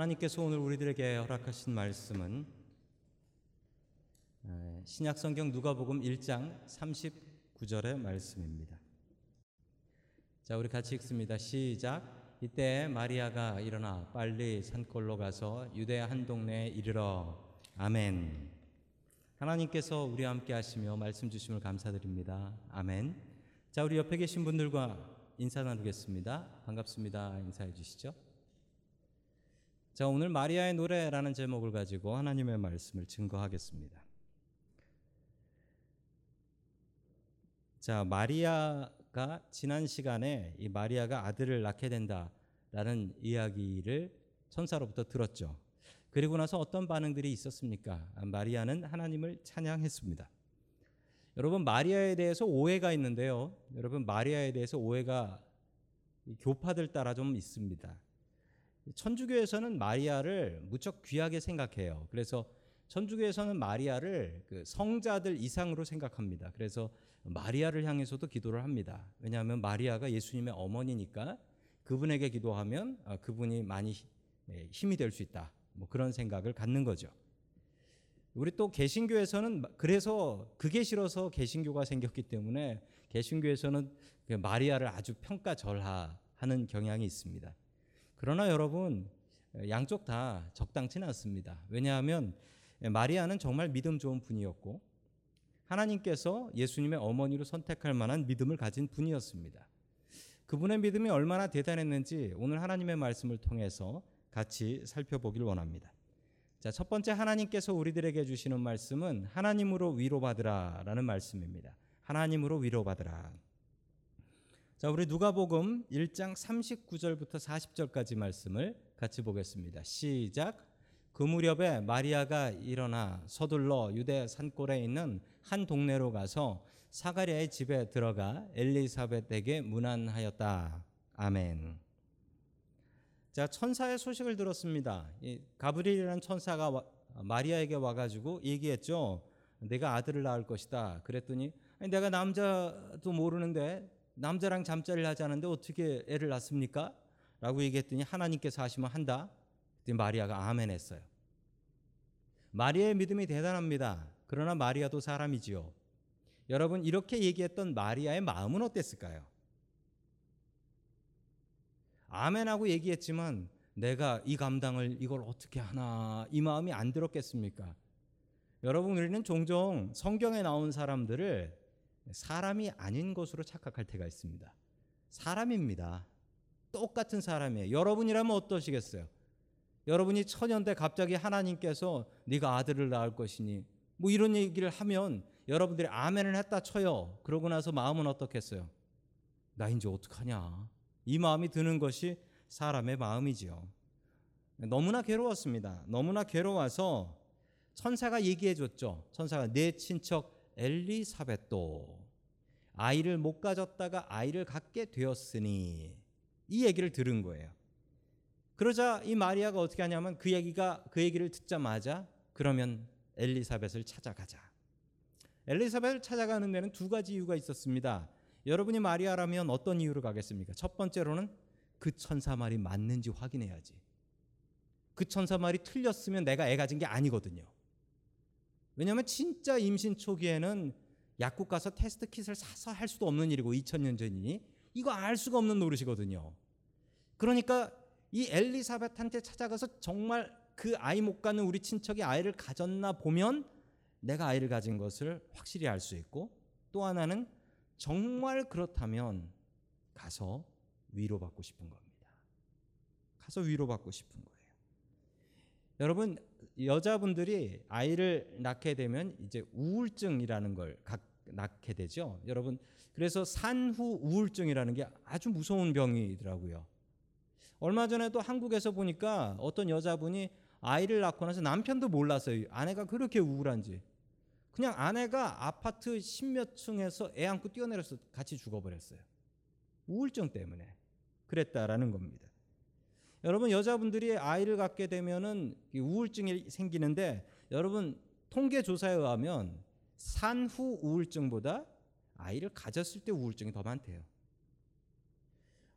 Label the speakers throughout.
Speaker 1: 하나님께서 오늘 우리들에게 허락하신 말씀은 에, 신약성경 누가복음 1장 39절의 말씀입니다. 자, 우리 같이 읽습니다. 시작. 이때 마리아가 일어나 빨리 산골로 가서 유대 한 동네에 이르러 아멘. 하나님께서 우리와 함께 하시며 말씀 주심을 감사드립니다. 아멘. 자, 우리 옆에 계신 분들과 인사 나누겠습니다. 반갑습니다. 인사해 주시죠. 자, 오늘 마리아의 노래라는 제목을 가지고 하나님의 말씀을 증거하겠습니다. 자, 마리아가 지난 시간에 이 마리아가 아들을 낳게 된다라는 이야기를 천사로부터 들었죠. 그리고 나서 어떤 반응들이 있었습니까? 마리아는 하나님을 찬양했습니다. 여러분 마리아에 대해서 오해가 있는데요. 여러분 마리아에 대해서 오해가 교파들 따라 좀 있습니다. 천주교에서는 마리아를 무척 귀하게 생각해요. 그래서 천주교에서는 마리아를 그 성자들 이상으로 생각합니다. 그래서 마리아를 향해서도 기도를 합니다. 왜냐하면 마리아가 예수님의 어머니니까 그분에게 기도하면 아, 그분이 많이 예, 힘이 될 수 있다. 뭐 그런 생각을 갖는 거죠. 우리 또 개신교에서는 그래서 그게 싫어서 개신교가 생겼기 때문에 개신교에서는 그 마리아를 아주 평가절하하는 경향이 있습니다. 그러나 여러분 양쪽 다 적당치는 않습니다. 왜냐하면 마리아는 정말 믿음 좋은 분이었고 하나님께서 예수님의 어머니로 선택할 만한 믿음을 가진 분이었습니다. 그분의 믿음이 얼마나 대단했는지 오늘 하나님의 말씀을 통해서 같이 살펴보길 원합니다. 자, 첫 번째 하나님께서 우리들에게 주시는 말씀은 하나님으로 위로받으라라는 말씀입니다. 하나님으로 위로받으라. 자, 우리 누가복음 1장 39절부터 40절까지 말씀을 같이 보겠습니다. 시작. 그 무렵에 마리아가 일어나 서둘러 유대 산골에 있는 한 동네로 가서 사가랴의 집에 들어가 엘리사벳에게 문안하였다. 아멘. 자, 천사의 소식을 들었습니다. 가브리엘이라는 천사가 와, 마리아에게 와가지고 얘기했죠. 내가 아들을 낳을 것이다. 그랬더니 내가 남자도 모르는데 남자랑 잠자리를 하자는데 어떻게 애를 낳습니까? 라고 얘기했더니 하나님께서 하시면 한다. 그때 마리아가 아멘 했어요. 마리아의 믿음이 대단합니다. 그러나 마리아도 사람이지요. 여러분 이렇게 얘기했던 마리아의 마음은 어땠을까요? 아멘하고 얘기했지만 내가 이 감당을 이걸 어떻게 하나 이 마음이 안 들었겠습니까? 여러분 우리는 종종 성경에 나온 사람들을 사람이 아닌 것으로 착각할 때가 있습니다. 사람입니다. 똑같은 사람이에요. 여러분이라면 어떠시겠어요? 여러분이 때 갑자기 하나님께서 네가 아들을 낳을 것이니 뭐 이런 얘기를 하면 여러분들이 아멘을 했다 쳐요. 그러고 나서 마음은 어떻겠어요? 나 이제 어떡하냐? 이 마음이 드는 것이 사람의 마음이지요. 너무나 괴로웠습니다. 너무나 괴로워서 천사가 얘기해 줬죠. 천사가 내 친척 엘리사벳도 아이를 못 가졌다가 아이를 갖게 되었으니 이 얘기를 들은 거예요. 그러자 이 마리아가 어떻게 하냐면 그 얘기가 그 얘기를 듣자마자 그러면 엘리사벳을 찾아가자. 엘리사벳을 찾아가는 데는 두 가지 이유가 있었습니다. 여러분이 마리아라면 어떤 이유로 가겠습니까? 첫 번째로는 그 천사 말이 맞는지 확인해야지. 그 천사 말이 틀렸으면 내가 애 가진 게 아니거든요. 왜냐하면 진짜 임신 초기에는 약국 가서 테스트 킷을 사서 할 수도 없는 일이고 2000년 전이니 이거 알 수가 없는 노릇이거든요. 그러니까 이 엘리사벳한테 찾아가서 정말 그 아이 못 갖는 우리 친척이 아이를 가졌나 보면 내가 아이를 가진 것을 확실히 알 수 있고 또 하나는 정말 그렇다면 가서 위로받고 싶은 겁니다. 가서 위로받고 싶은 거예요. 여러분 여자분들이 아이를 낳게 되면 이제 우울증이라는 걸 낳게 되죠. 여러분 그래서 산후 우울증이라는 게 아주 무서운 병이더라고요. 얼마 전에도 한국에서 보니까 어떤 여자분이 아이를 낳고 나서 남편도 몰랐어요. 아내가 그렇게 우울한지. 그냥 아내가 아파트 십몇 층에서 애 안고 뛰어내려서 같이 죽어버렸어요. 우울증 때문에 그랬다라는 겁니다. 여러분 여자분들이 아이를 갖게 되면은 우울증이 생기는데 여러분 통계 조사에 의하면 산후 우울증보다 아이를 가졌을 때 우울증이 더 많대요.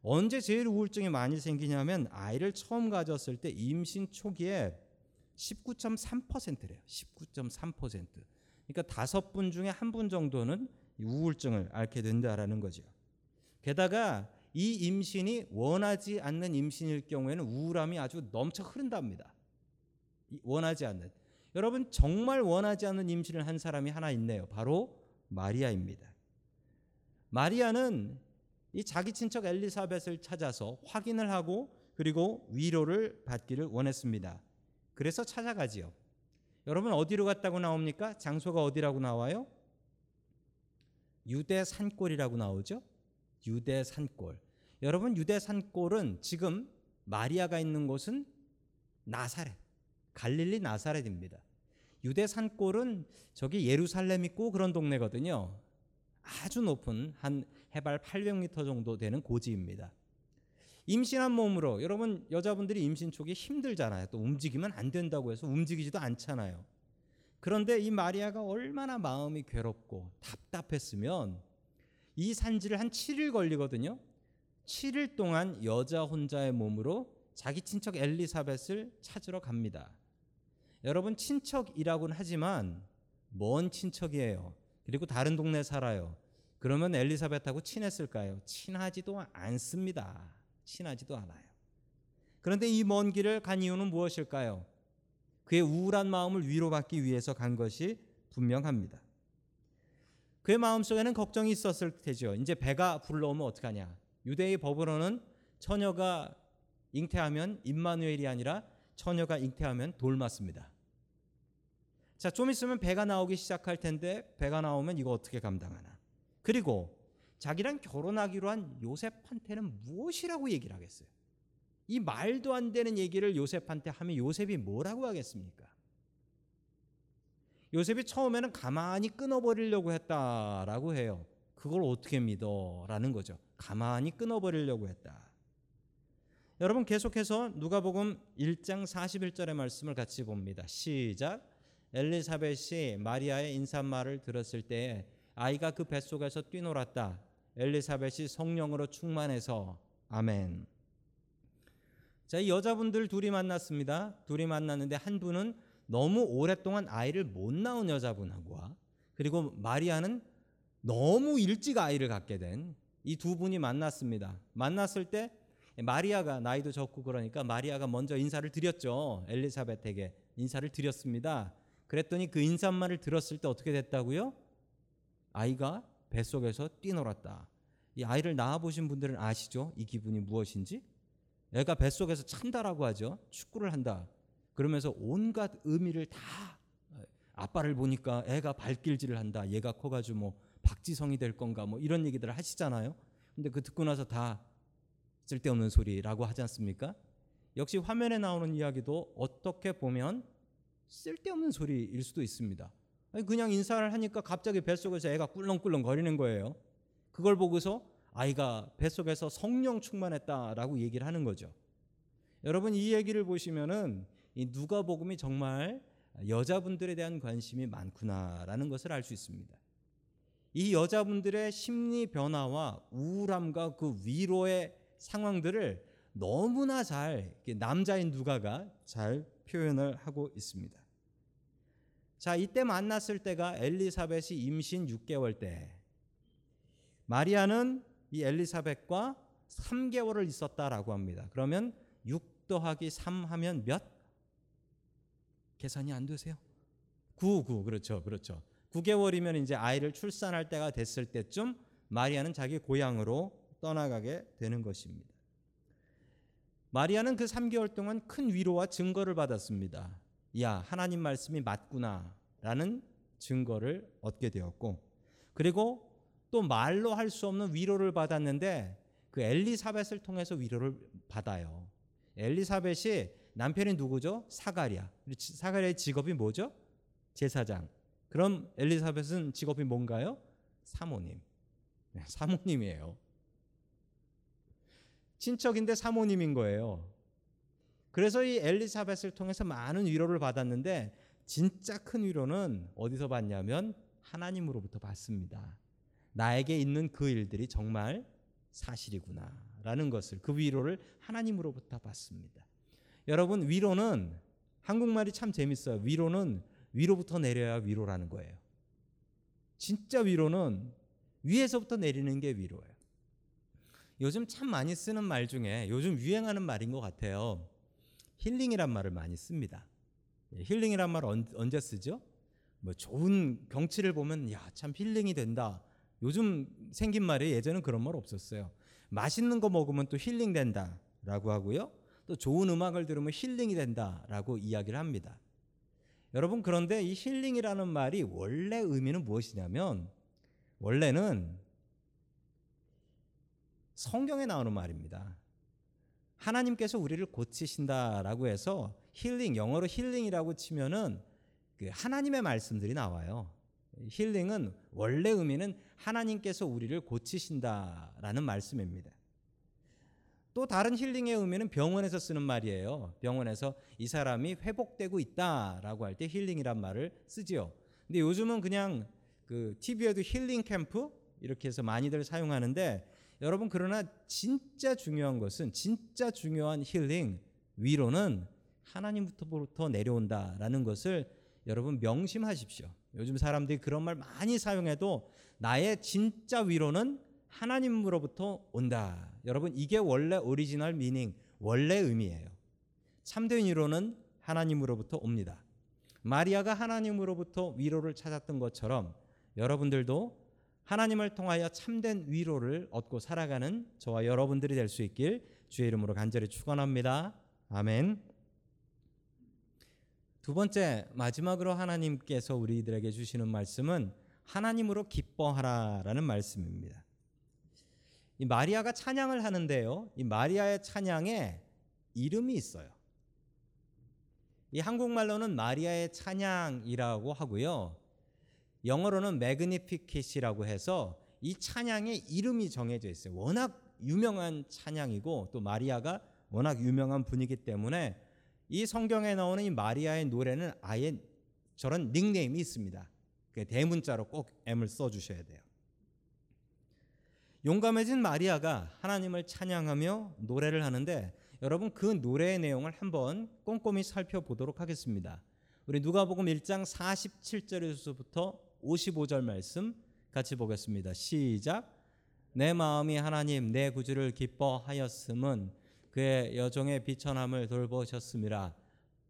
Speaker 1: 언제 제일 우울증이 많이 생기냐면 아이를 처음 가졌을 때 임신 초기에 19.3%래요. 19.3%. 그러니까 다섯 분 중에 한 분 정도는 우울증을 앓게 된다라는 거죠. 게다가 이 임신이 원하지 않는 임신일 경우에는 우울함이 아주 넘쳐 흐른답니다. 원하지 않는. 여러분 정말 원하지 않는 임신을 한 사람이 하나 있네요. 바로 마리아입니다. 마리아는 이 자기 친척 엘리사벳을 찾아서 확인을 하고 그리고 위로를 받기를 원했습니다. 그래서 찾아가지요. 여러분 어디로 갔다고 나옵니까? 장소가 어디라고 나와요? 유대 산골이라고 나오죠. 유대 산골. 여러분 유대 산골은 지금 마리아가 있는 곳은 나사렛, 갈릴리 나사렛입니다. 유대 산골은 저기 예루살렘 있고 그런 동네거든요. 아주 높은 한 해발 800m 정도 되는 고지입니다. 임신한 몸으로 여러분 여자분들이 임신 초기 힘들잖아요. 또 움직이면 안 된다고 해서 움직이지도 않잖아요. 그런데 이 마리아가 얼마나 마음이 괴롭고 답답했으면 이 산지를 한 7일 걸리거든요. 7일 동안 여자 혼자의 몸으로 자기 친척 엘리사벳을 찾으러 갑니다. 여러분 친척이라고는 하지만 먼 친척이에요. 그리고 다른 동네 살아요. 그러면 엘리사벳하고 친했을까요? 친하지도 않습니다. 친하지도 않아요. 그런데 이 먼 길을 간 이유는 무엇일까요? 그의 우울한 마음을 위로받기 위해서 간 것이 분명합니다. 그의 마음속에는 걱정이 있었을 테죠. 이제 배가 불러오면 어떡하냐. 유대의 법으로는 처녀가 잉태하면 임마누엘이 아니라 처녀가 잉태하면 돌 맞습니다. 자, 좀 있으면 배가 나오기 시작할 텐데 배가 나오면 이거 어떻게 감당하나. 그리고 자기랑 결혼하기로 한 요셉한테는 무엇이라고 얘기를 하겠어요? 이 말도 안 되는 얘기를 요셉한테 하면 요셉이 뭐라고 하겠습니까? 요셉이 처음에는 가만히 끊어버리려고 했다라고 해요. 그걸 어떻게 믿어? 라는 거죠. 가만히 끊어버리려고 했다. 여러분 계속해서 누가복음 1장 41절의 말씀을 같이 봅니다. 시작. 엘리사벳이 마리아의 인사말을 들었을 때 아이가 그 뱃속에서 뛰놀았다. 엘리사벳이 성령으로 충만해서 아멘. 자, 이 여자분들 둘이 만났습니다. 둘이 만났는데 한 분은 너무 오랫동안 아이를 못 낳은 여자분과 그리고 마리아는 너무 일찍 아이를 갖게 된 이 두 분이 만났습니다. 만났을 때 마리아가 나이도 적고 그러니까 마리아가 먼저 인사를 드렸죠. 엘리사벳에게 인사를 드렸습니다. 그랬더니 그 인사말을 들었을 때 어떻게 됐다고요? 아이가 뱃속에서 뛰놀았다. 이 아이를 낳아 보신 분들은 아시죠? 이 기분이 무엇인지? 애가 뱃속에서 찬다라고 하죠. 축구를 한다. 그러면서 온갖 의미를 다 아빠를 보니까 애가 발길질을 한다. 얘가 커가지고 뭐 박지성이 될 건가 뭐 이런 얘기들을 하시잖아요. 근데 그 듣고 나서 다 쓸데없는 소리라고 하지 않습니까? 역시 화면에 나오는 이야기도 어떻게 보면 쓸데없는 소리일 수도 있습니다. 그냥 인사를 하니까 갑자기 뱃속에서 애가 꿀렁꿀렁 거리는 거예요. 그걸 보고서 아이가 뱃속에서 성령 충만했다라고 얘기를 하는 거죠. 여러분 이 얘기를 보시면은 이 누가복음이 정말 여자분들에 대한 관심이 많구나라는 것을 알 수 있습니다. 이 여자분들의 심리 변화와 우울함과 그 위로의 상황들을 너무나 잘 남자인 누가가 잘 표현을 하고 있습니다. 자, 이때 만났을 때가 엘리사벳이 임신 6개월 때. 마리아는 이 엘리사벳과 3개월을 있었다라고 합니다. 그러면 6 더하기 3 하면 몇? 계산이 안 되세요? 9, 9. 그렇죠. 그렇죠. 9개월이면 이제 아이를 출산할 때가 됐을 때쯤 마리아는 자기 고향으로 떠나가게 되는 것입니다. 마리아는 그 3개월 동안 큰 위로와 증거를 받았습니다. 야, 하나님 말씀이 맞구나. 라는 증거를 얻게 되었고, 그리고 또 말로 할 수 없는 위로를 받았는데, 그 엘리사벳을 통해서 위로를 받아요. 엘리사벳이 남편이 누구죠? 사가랴. 사가랴의 직업이 뭐죠? 제사장. 그럼 엘리사벳은 직업이 뭔가요? 사모님. 네, 사모님이에요. 친척인데 사모님인 거예요. 그래서 이 엘리사벳을 통해서 많은 위로를 받았는데 진짜 큰 위로는 어디서 받냐면 하나님으로부터 받습니다. 나에게 있는 그 일들이 정말 사실이구나 된다라는 것을 그 위로를 하나님으로부터 받습니다. 여러분 위로는 한국말이 참 재밌어요. 위로는 위로부터 내려야 위로라는 거예요. 진짜 위로는 위에서부터 내리는 게 위로예요. 요즘 참 많이 쓰는 말 중에 요즘 유행하는 말인 것 같아요. 힐링이란 말을 많이 씁니다. 예, 힐링이란 말 언제 쓰죠? 뭐 좋은 경치를 보면 야 참 힐링이 된다. 요즘 생긴 말이 예전엔 그런 말 없었어요. 맛있는 거 먹으면 또 힐링 된다라고 하고요. 또 좋은 음악을 들으면 힐링이 된다라고 이야기를 합니다. 여러분 그런데 이 힐링이라는 말이 원래 의미는 무엇이냐면 원래는 성경에 나오는 말입니다. 하나님께서 우리를 고치신다라고 해서 힐링 영어로 힐링이라고 치면은 그 하나님의 말씀들이 나와요. 힐링은 원래 의미는 하나님께서 우리를 고치신다라는 말씀입니다. 또 다른 힐링의 의미는 병원에서 쓰는 말이에요. 병원에서 이 사람이 회복되고 있다라고 할 때 힐링이란 말을 쓰지요. 근데 요즘은 그냥 그 TV에도 힐링 캠프 이렇게 해서 많이들 사용하는데 여러분 그러나 진짜 중요한 것은 진짜 중요한 힐링 위로는 하나님부터 내려온다라는 것을 여러분 명심하십시오. 요즘 사람들이 그런 말 많이 사용해도 나의 진짜 위로는 하나님으로부터 온다. 여러분 이게 원래 original meaning 원래 의미예요. 참된 위로는 하나님으로부터 옵니다. 마리아가 하나님으로부터 위로를 찾았던 것처럼 여러분들도 하나님을 통하여 참된 위로를 얻고 살아가는 저와 여러분들이 될 수 있길 주의 이름으로 간절히 축원합니다. 아멘. 두 번째 마지막으로 하나님께서 우리들에게 주시는 말씀은 하나님으로 기뻐하라라는 말씀입니다. 이 마리아가 찬양을 하는데요. 이 마리아의 찬양에 이름이 있어요. 이 한국말로는 마리아의 찬양이라고 하고요. 영어로는 매그니피킷이라고 해서 이 찬양에 이름이 정해져 있어요. 워낙 유명한 찬양이고 또 마리아가 워낙 유명한 분이기 때문에 이 성경에 나오는 이 마리아의 노래는 아예 저런 닉네임이 있습니다. 그 대문자로 꼭 M을 써 주셔야 돼요. 용감해진 마리아가 하나님을 찬양하며 노래를 하는데 여러분 그 노래의 내용을 한번 꼼꼼히 살펴보도록 하겠습니다. 우리 누가복음 1장 47절에서부터 55절 말씀 같이 보겠습니다. 시작. 내 마음이 하나님 내 구주를 기뻐하였음은 그의 여종의 비천함을 돌보셨음이라.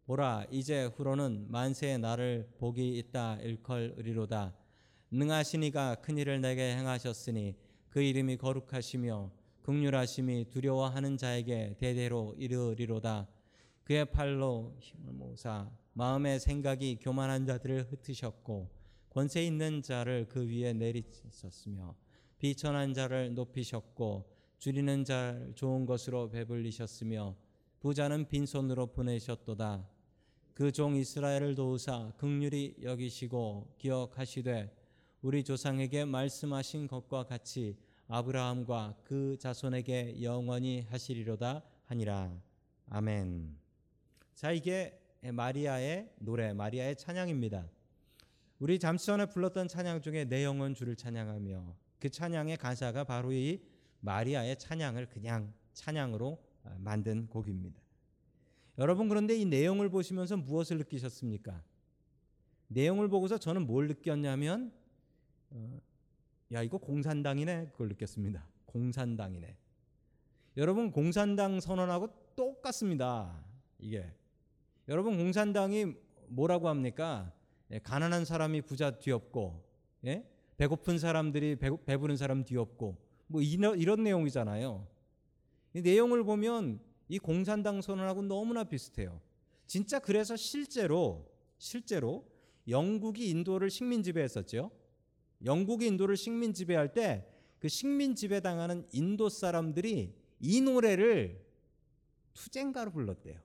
Speaker 1: 보라 이제 후로는 만세의 나를 복이 있다 일컬으리로다. 능하시니가 큰 일을 내게 행하셨으니 그 이름이 거룩하시며 극률하심이 두려워하는 자에게 대대로 이르리로다. 그의 팔로 힘을 모사 마음의 생각이 교만한 자들을 흩으셨고 권세 있는 자를 그 위에 내리셨으며 비천한 자를 높이셨고 줄이는 자를 좋은 것으로 배불리셨으며 부자는 빈손으로 보내셨도다. 그 종 이스라엘을 도우사 극률이 여기시고 기억하시되 우리 조상에게 말씀하신 것과 같이 아브라함과 그 자손에게 영원히 하시리로다 하니라. 아멘. 자, 이게 마리아의 노래, 마리아의 찬양입니다. 우리 잠시 전에 불렀던 찬양 중에 내 영혼 주를 찬양하며 그 찬양의 가사가 바로 이 마리아의 찬양을 그냥 찬양으로 만든 곡입니다. 여러분 그런데 이 내용을 보시면서 무엇을 느끼셨습니까? 내용을 보고서 저는 뭘 느꼈냐면 어, 야 이거 공산당이네 그걸 느꼈습니다. 공산당이네. 여러분 공산당 선언하고 똑같습니다. 이게 여러분 공산당이 뭐라고 합니까? 예, 가난한 사람이 부자 뒤엎고 예? 배고픈 사람들이 배, 배부른 사람 뒤엎고 뭐 이런, 이런 내용이잖아요. 이 내용을 보면 이 공산당 선언하고 너무나 비슷해요. 진짜 그래서 실제로 실제로 영국이 인도를 식민 지배했었죠. 영국이 인도를 식민 지배할 때 그 식민 지배당하는 인도 사람들이 이 노래를 투쟁가로 불렀대요.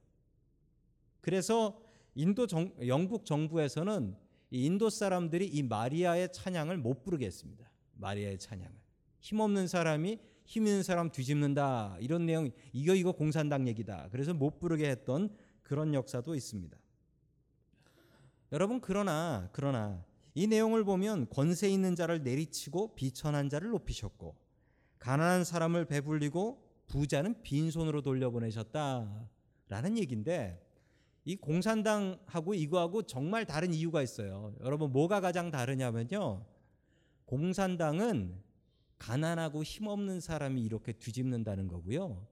Speaker 1: 그래서 인도 정, 영국 정부에서는 인도 사람들이 이 마리아의 찬양을 못 부르게 했습니다. 마리아의 찬양을. 힘없는 사람이 힘 있는 사람 뒤집는다. 이런 내용 이거 이거 공산당 얘기다. 그래서 못 부르게 했던 그런 역사도 있습니다. 여러분 그러나 그러나 이 내용을 보면 권세 있는 자를 내리치고 비천한 자를 높이셨고 가난한 사람을 배불리고 부자는 빈손으로 돌려보내셨다라는 얘기인데 이 공산당하고 이거하고 정말 다른 이유가 있어요. 여러분 뭐가 가장 다르냐면요. 공산당은 가난하고 힘없는 사람이 이렇게 뒤집는다는 거고요.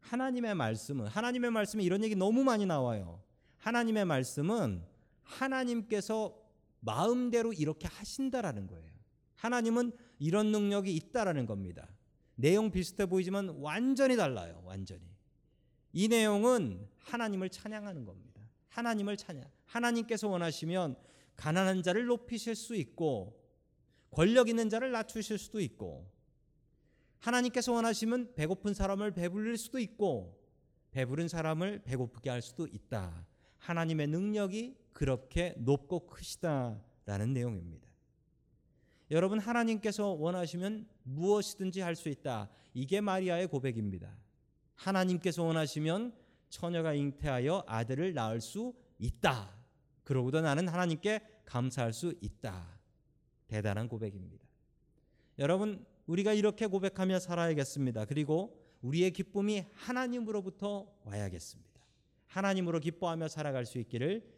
Speaker 1: 하나님의 말씀은 하나님의 말씀에 이런 얘기 너무 많이 나와요. 하나님의 말씀은 하나님께서 마음대로 이렇게 하신다라는 거예요. 하나님은 이런 능력이 있다라는 겁니다. 내용 비슷해 보이지만 완전히 달라요. 완전히. 이 내용은 하나님을 찬양하는 겁니다. 하나님을 찬양. 하나님께서 원하시면 가난한 자를 높이실 수 있고 권력 있는 자를 낮추실 수도 있고 하나님께서 원하시면 배고픈 사람을 배불릴 수도 있고 배부른 사람을 배고프게 할 수도 있다. 하나님의 능력이 그렇게 높고 크시다라는 내용입니다. 여러분 하나님께서 원하시면 무엇이든지 할 수 있다. 이게 마리아의 고백입니다. 하나님께서 원하시면 처녀가 잉태하여 아들을 낳을 수 있다. 그러고도 나는 하나님께 감사할 수 있다. 대단한 고백입니다. 여러분 우리가 이렇게 고백하며 살아야겠습니다. 그리고 우리의 기쁨이 하나님으로부터 와야겠습니다. 하나님으로 기뻐하며 살아갈 수 있기를